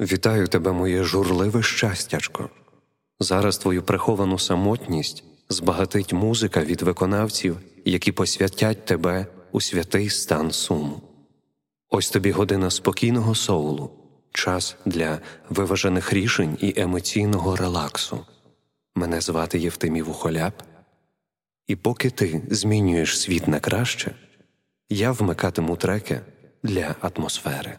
Вітаю тебе, моє журливе щастячко. Зараз твою приховану самотність збагатить музика від виконавців, які посвятять тебе у святий стан суму. Ось тобі година спокійного соулу, час для виважених рішень і емоційного релаксу. Мене звати Євтимів Ухоляп, і поки ти змінюєш світ на краще, я вмикатиму треки для атмосфери.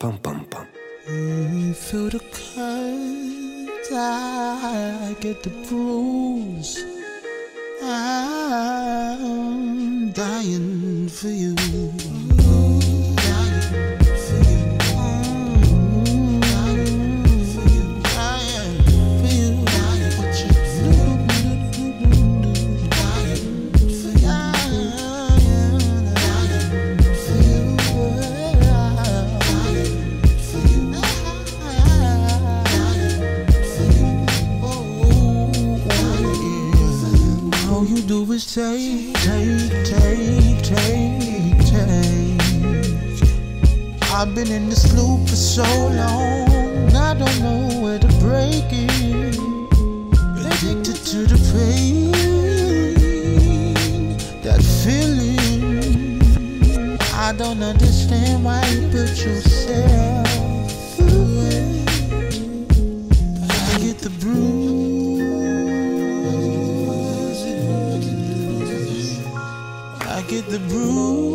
Пам-пам-пам. Feel the cut, I get the bruise. I'm dying for you. Dying do is take, take, take, take, take. I've been in this loop for so long, I don't know where to break it. Addicted to the pain, that feeling. I don't understand why you put yourself through it. I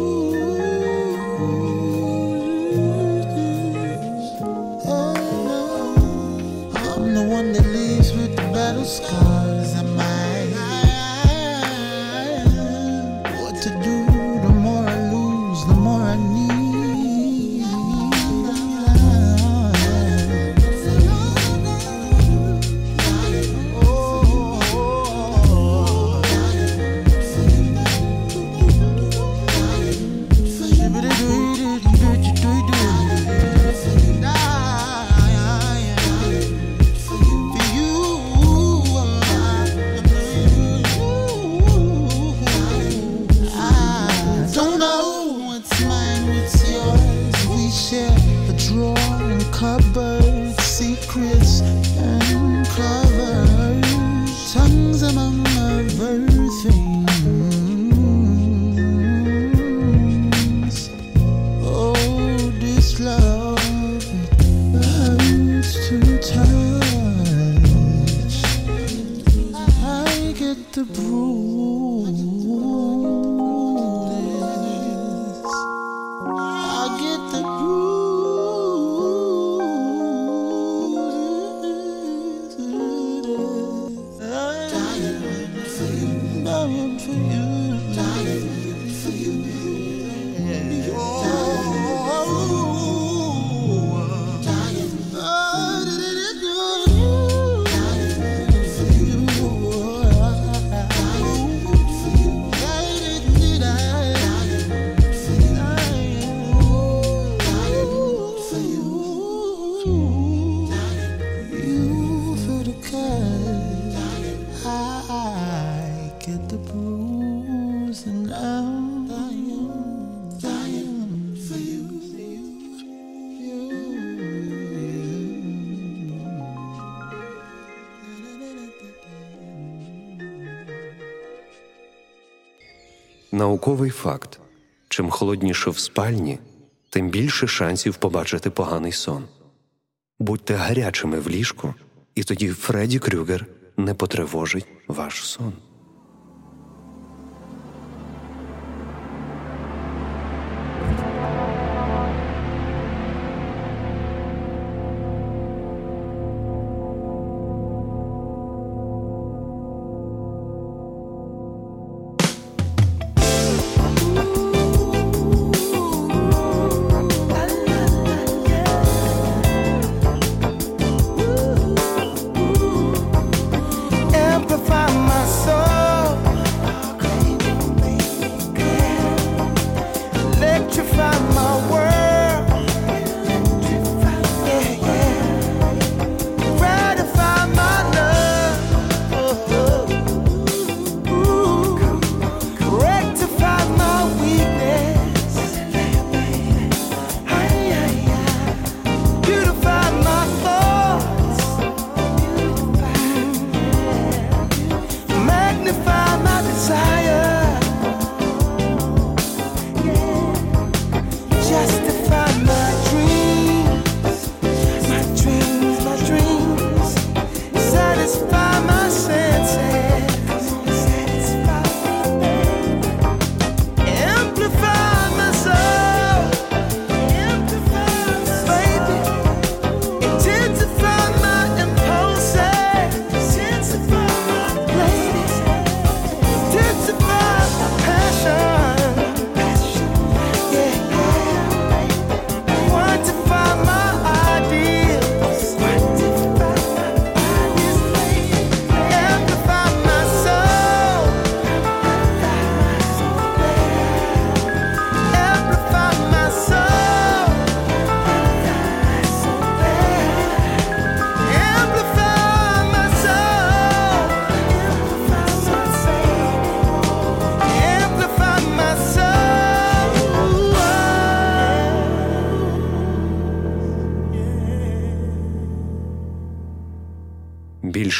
the bruise. Науковий факт: чим холодніше в спальні, тим більше шансів побачити поганий сон. Будьте гарячими в ліжку, і тоді Фредді Крюгер не потривожить ваш сон.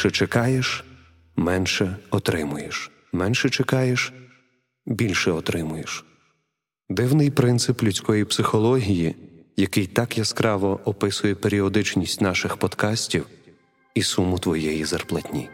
Більше чекаєш, менше отримуєш. Менше чекаєш, більше отримуєш. Дивний принцип людської психології, який так яскраво описує періодичність наших подкастів і суму твоєї зарплатні.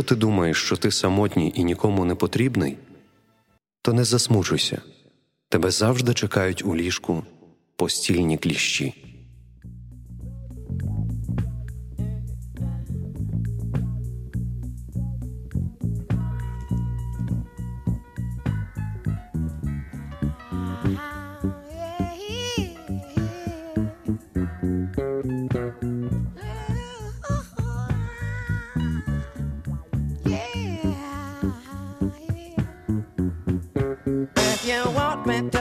Якщо ти думаєш, що ти самотній і нікому не потрібний, то не засмучуйся. Тебе завжди чекають у ліжку постільні кліщі.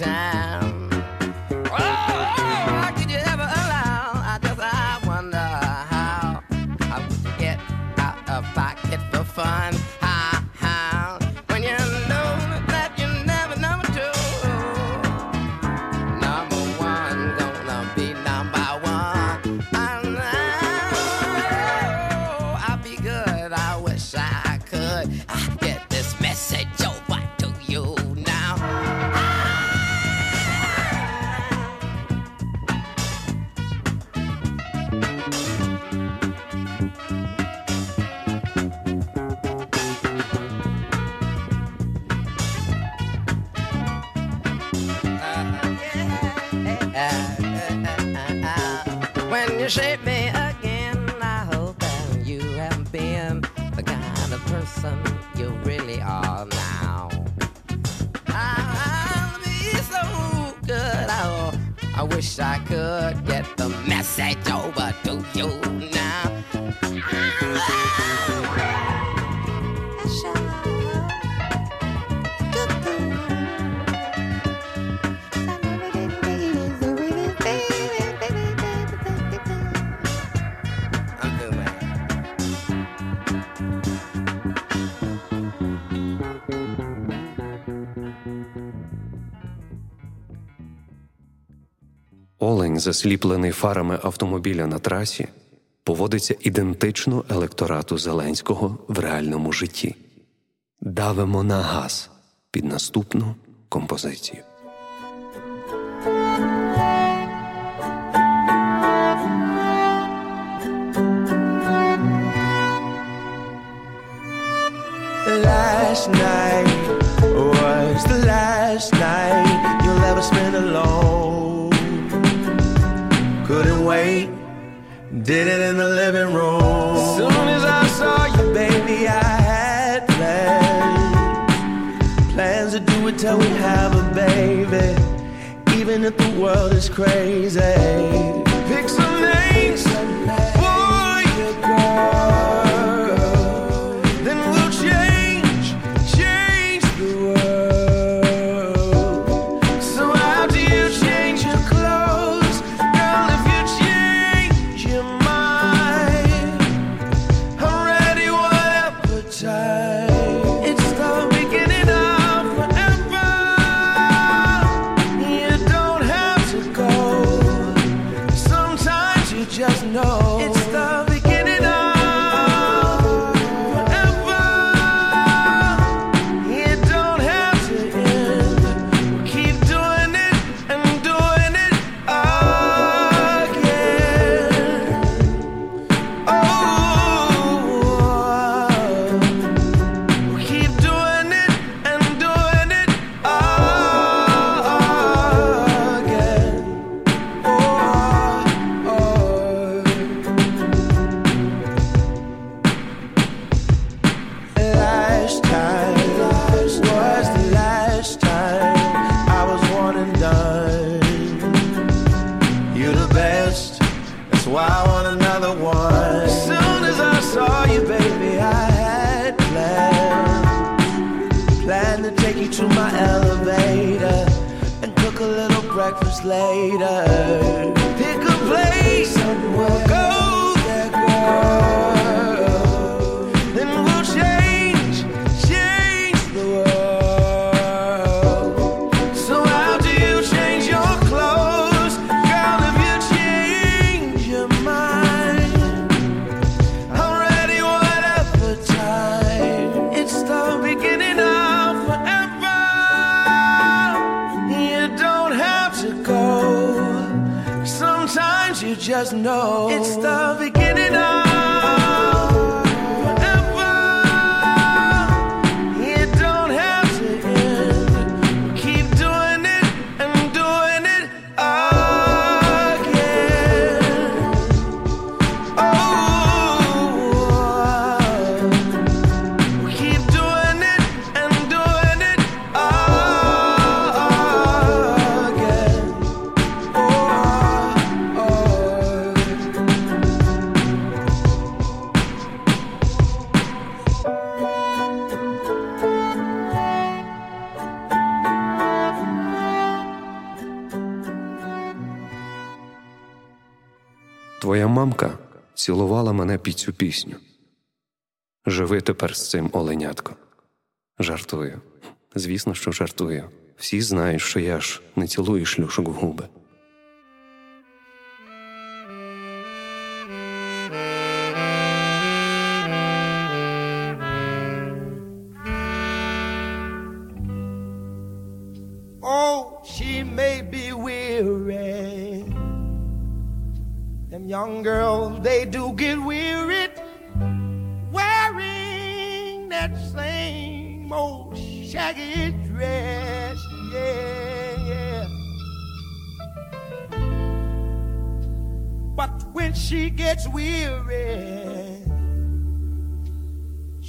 time. Again. I hope that you have been the kind of person you really are now. I'll be so good. Oh, I wish I could get the message over to you. Засліплений фарами автомобіля на трасі, поводиться ідентично електорату Зеленського в реальному житті. Давимо на газ під наступну композицію. Last night was the last night you'll ever spend alone. Did it in the living room. As soon as I saw you, baby, I had plans. Plans to do it till we have a baby. Even if the world is crazy. Later. Мамка цілувала мене під цю пісню. Живи тепер з цим оленятко. Жартую. Звісно, що жартую. Всі знають, що я ж не цілую шлюшок в губи. Do get wearied wearing that same old shaggy dress. Yeah, yeah. But when she gets weary,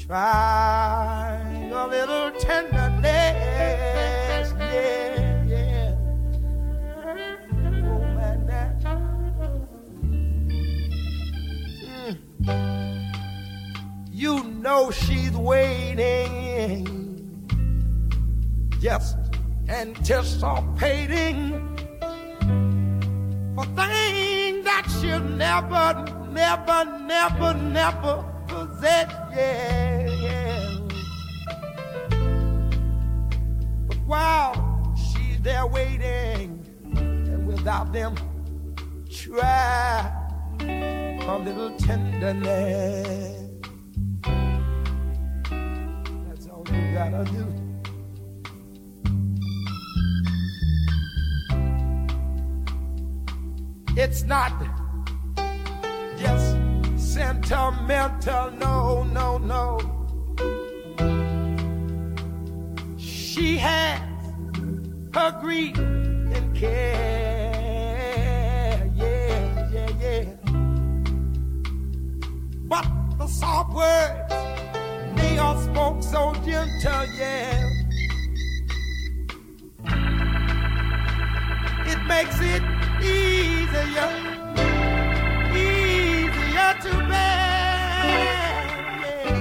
try a little tenderness. Yeah. Know she's waiting, just anticipating for things that she'll never, never, never, never possess. Yeah, yeah. But while she's there waiting, and without them, try a little tenderness. It's not just sentimental, no, no, no. She has her grief and care, yeah, yeah, yeah. But the soft words, are spoke so gentle, yeah. It makes it easier, easier to bear. Yeah.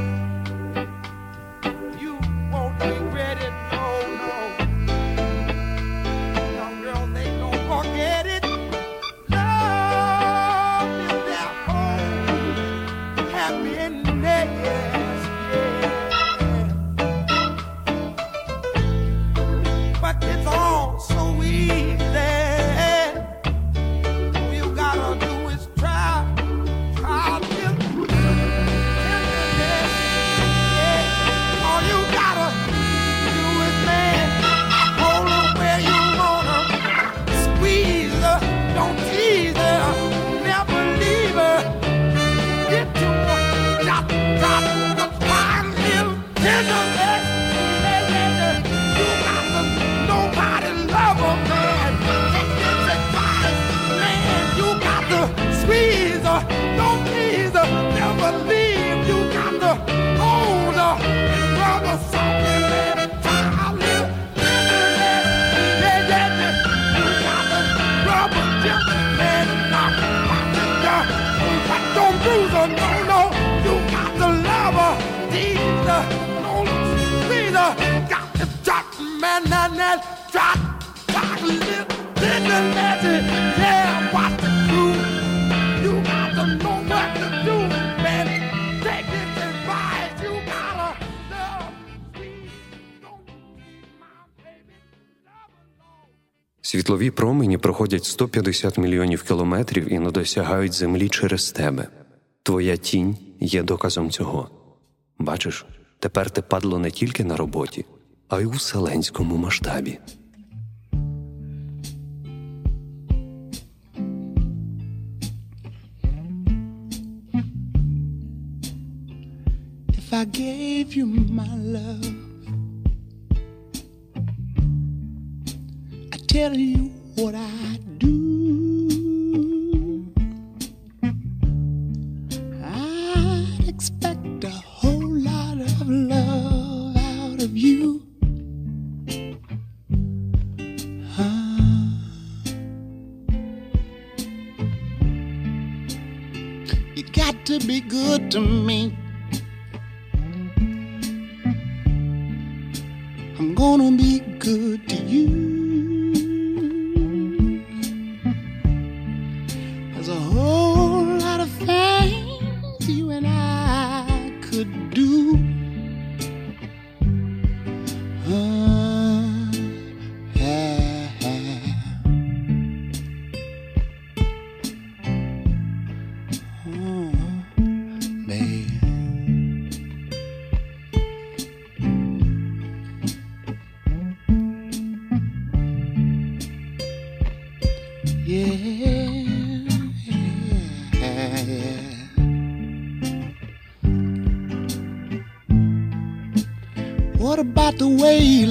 You won't regret it, no, no. They don't forget it. Love is Світлові промені проходять 150 мільйонів кілометрів і не досягають землі через тебе. Твоя тінь є доказом цього. Бачиш, тепер ти падло не тільки на роботі, а й у вселенському масштабі. If I gave you my love, I tell you what I do.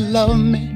love me.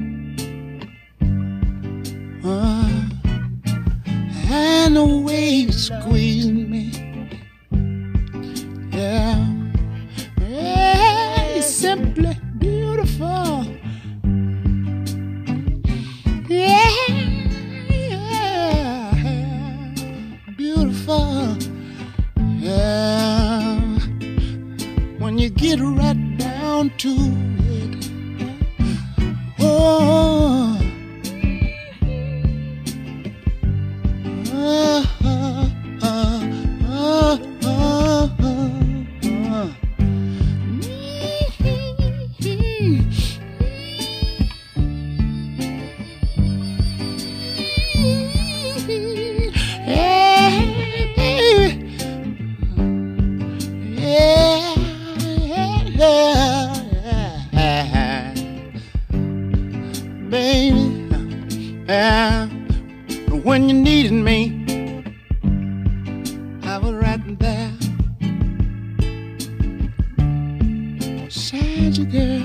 magic girl.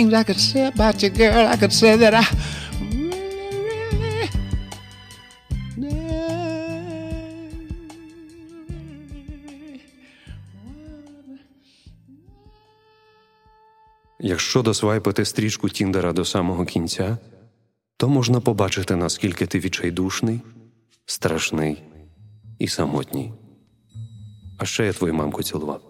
things I could say about you, girl. I could say that I Якщо досвайпити стрічку Тіндера до самого кінця, то можна побачити, наскільки ти відчайдушний, страшний і самотній. А ще я твою мамку цілував.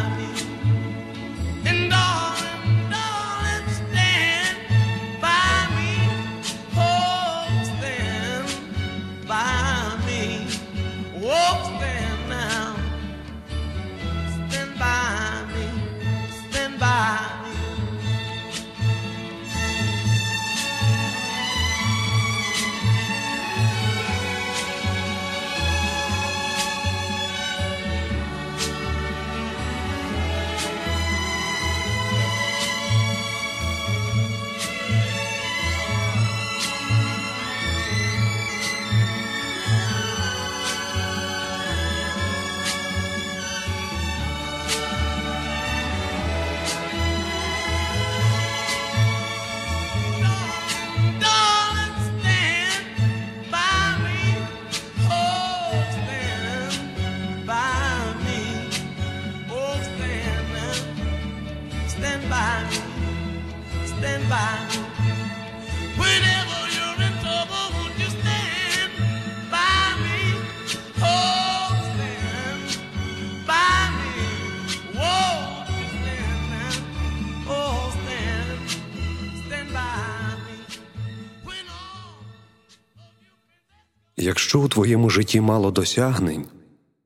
Якщо у твоєму житті мало досягнень,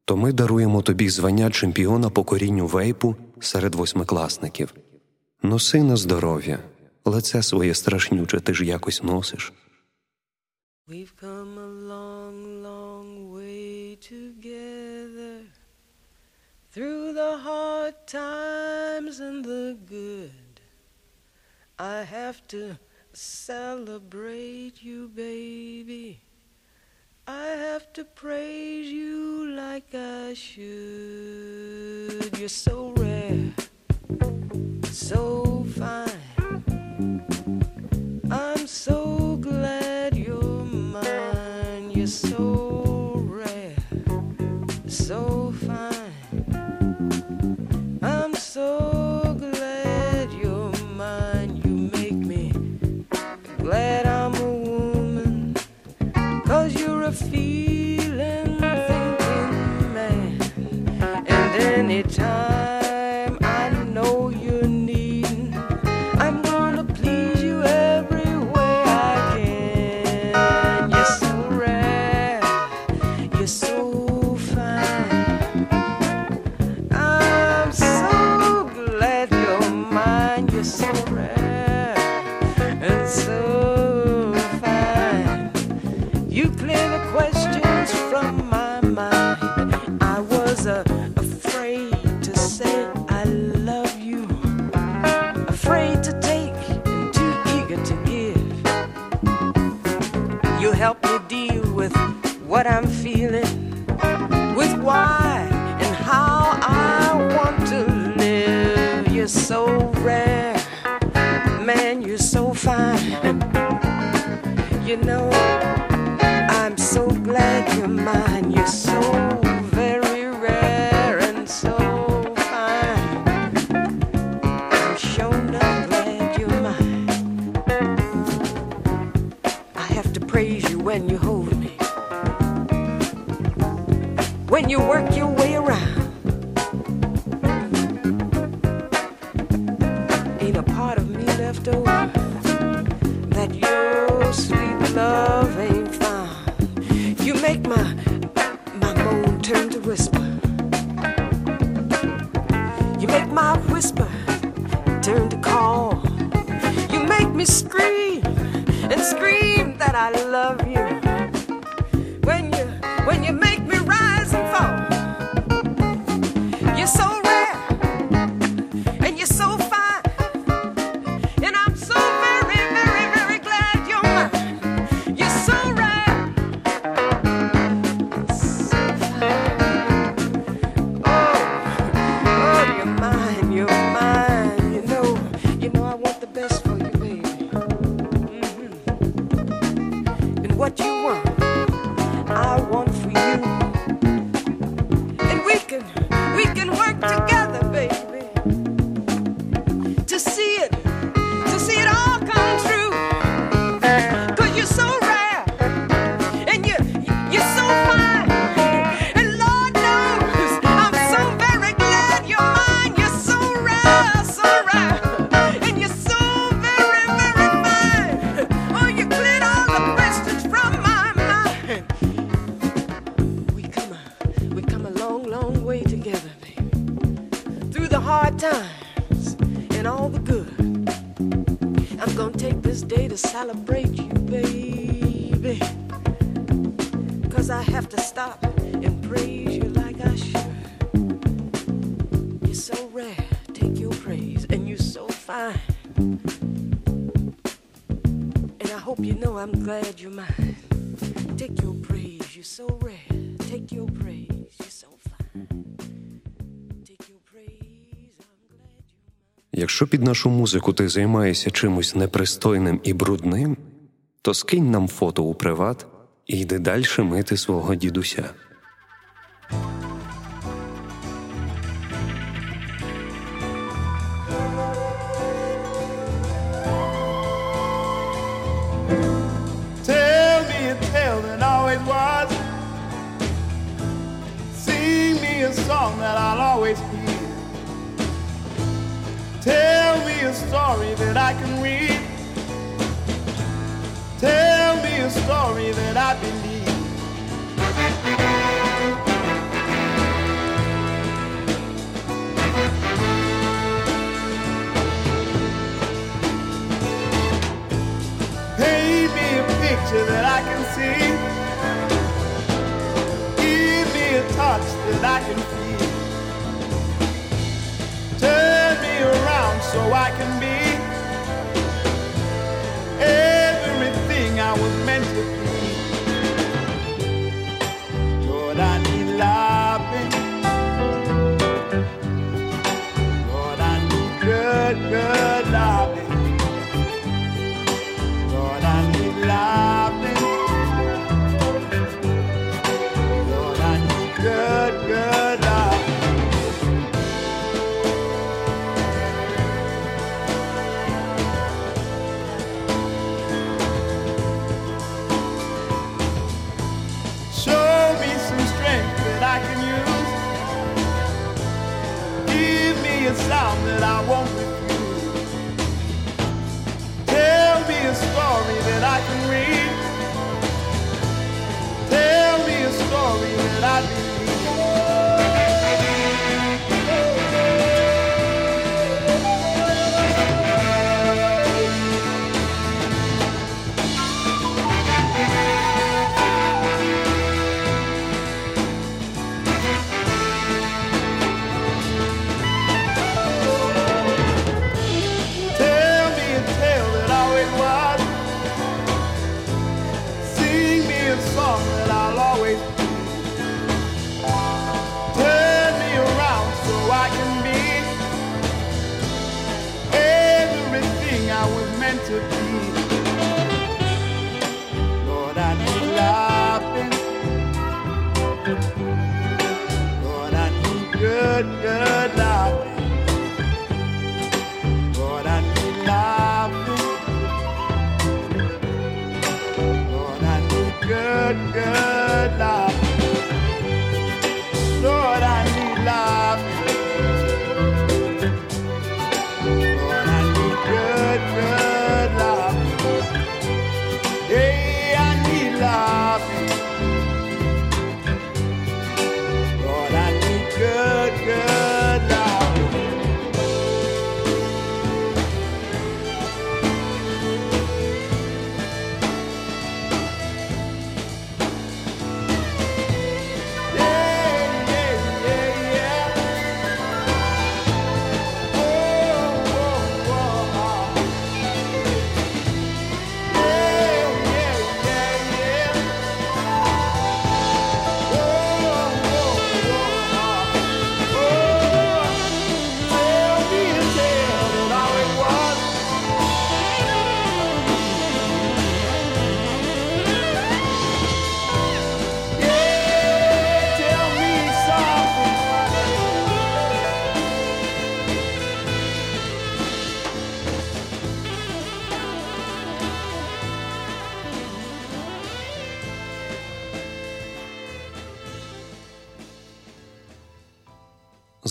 то ми даруємо тобі звання чемпіона по корінню вейпу серед восьмикласників. Носи на здоров'я, лице своє страшнюче ти ж якось носиш. We've come a long, long way together through the hard times and the good. I have to celebrate you, baby. I have to praise you like I should. You're so rare, so fine. I'm so glad. my whisper turned to call. You make me scream and scream that I love you. When you when you make me rise and fall, you're so. to stop and praise you like I should. You're so rare, take your praise, and you're so fine. And I hope you know I'm glad you're mine. Take your praise, you're so rare, take your praise. Якщо під нашу музику ти займаєшся чимось непристойним і брудним, то скинь нам фото у приват і йде далі мити свого дідуся. song that I'll always hear. Tell me a story that I can read. Tell me a story that I believe. Paint me a picture that I can see. Give me a touch that I can feel. Turn me around so I can be. Thank you.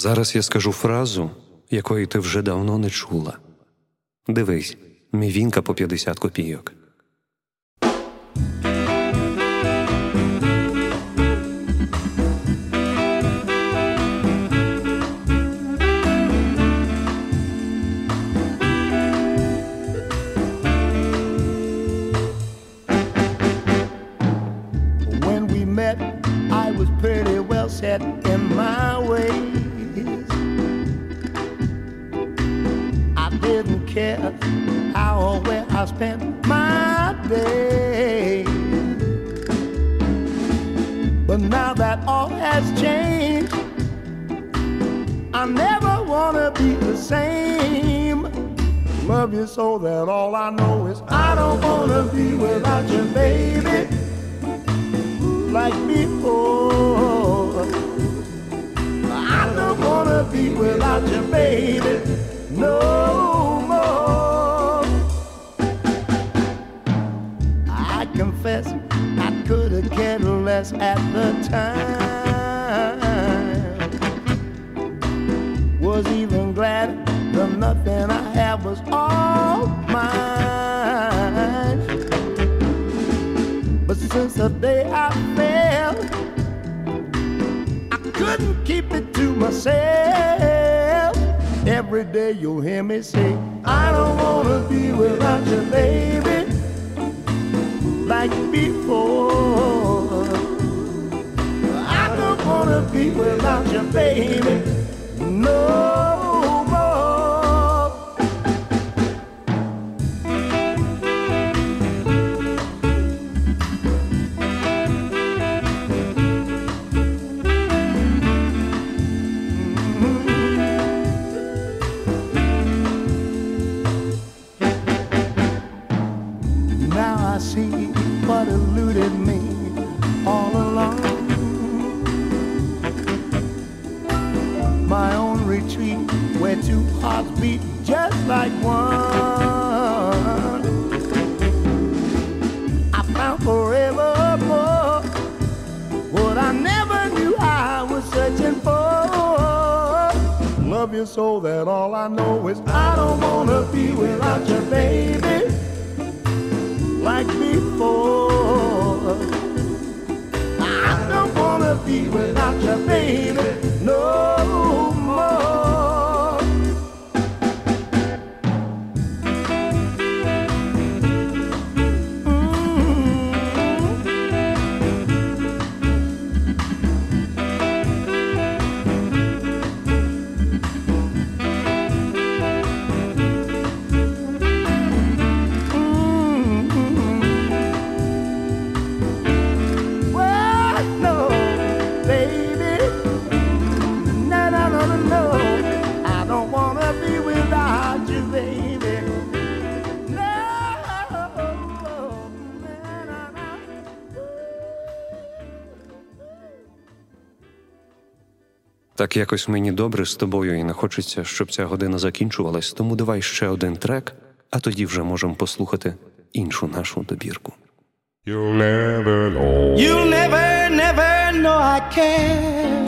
Зараз я скажу фразу, якої ти вже давно не чула. Дивись, мівінка по 50 копійок. Spent my day. But now that all has changed, I never wanna be the same. Love you so that all I know is I don't wanna be without you, baby like before. I don't wanna be without you, baby, no I I could have cared less at the time. Was even glad the nothing I had was all mine. But since the day I fell, I couldn't keep it to myself. Every day you'll hear me say, I don't wanna be without you, baby, like before. I don't wanna be without you, baby, Love you so that all I know is I don't wanna be without you, baby. Like before. I don't wanna be without you, baby, no Так якось мені добре з тобою і не хочеться, щоб ця година закінчувалась, тому давай ще один трек, а тоді вже можемо послухати іншу нашу добірку. You'll never know. You'll never, never know I care.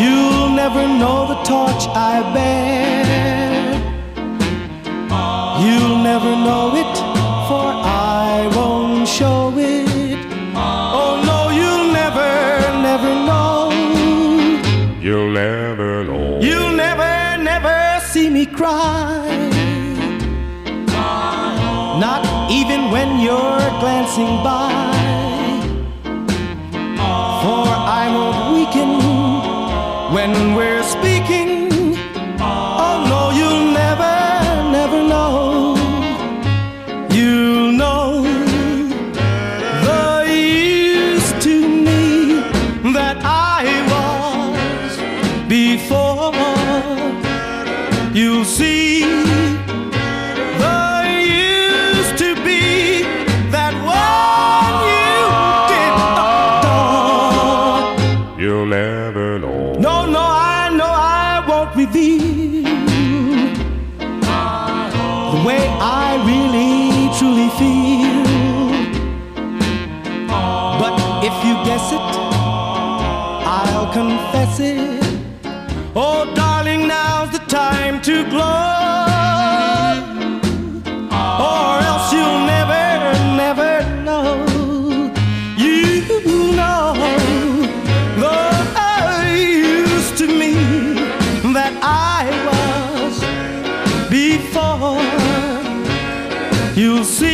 You'll never know the torch I bear. You'll never know it, for I won't show it. Cry. Not even when you're glancing by. Before. You'll see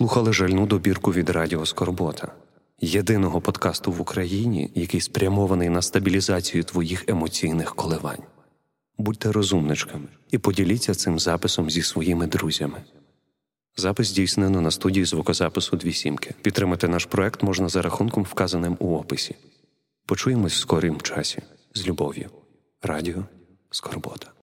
слухали жальну добірку від Радіо Скорбота, єдиного подкасту в Україні, який спрямований на стабілізацію твоїх емоційних коливань. Будьте розумничками і поділіться цим записом зі своїми друзями. Запис здійснено на студії звукозапису «Дві сімки». Підтримати наш проект можна за рахунком, вказаним у описі. Почуємось в скорім часі з любов'ю. Радіо Скорбота.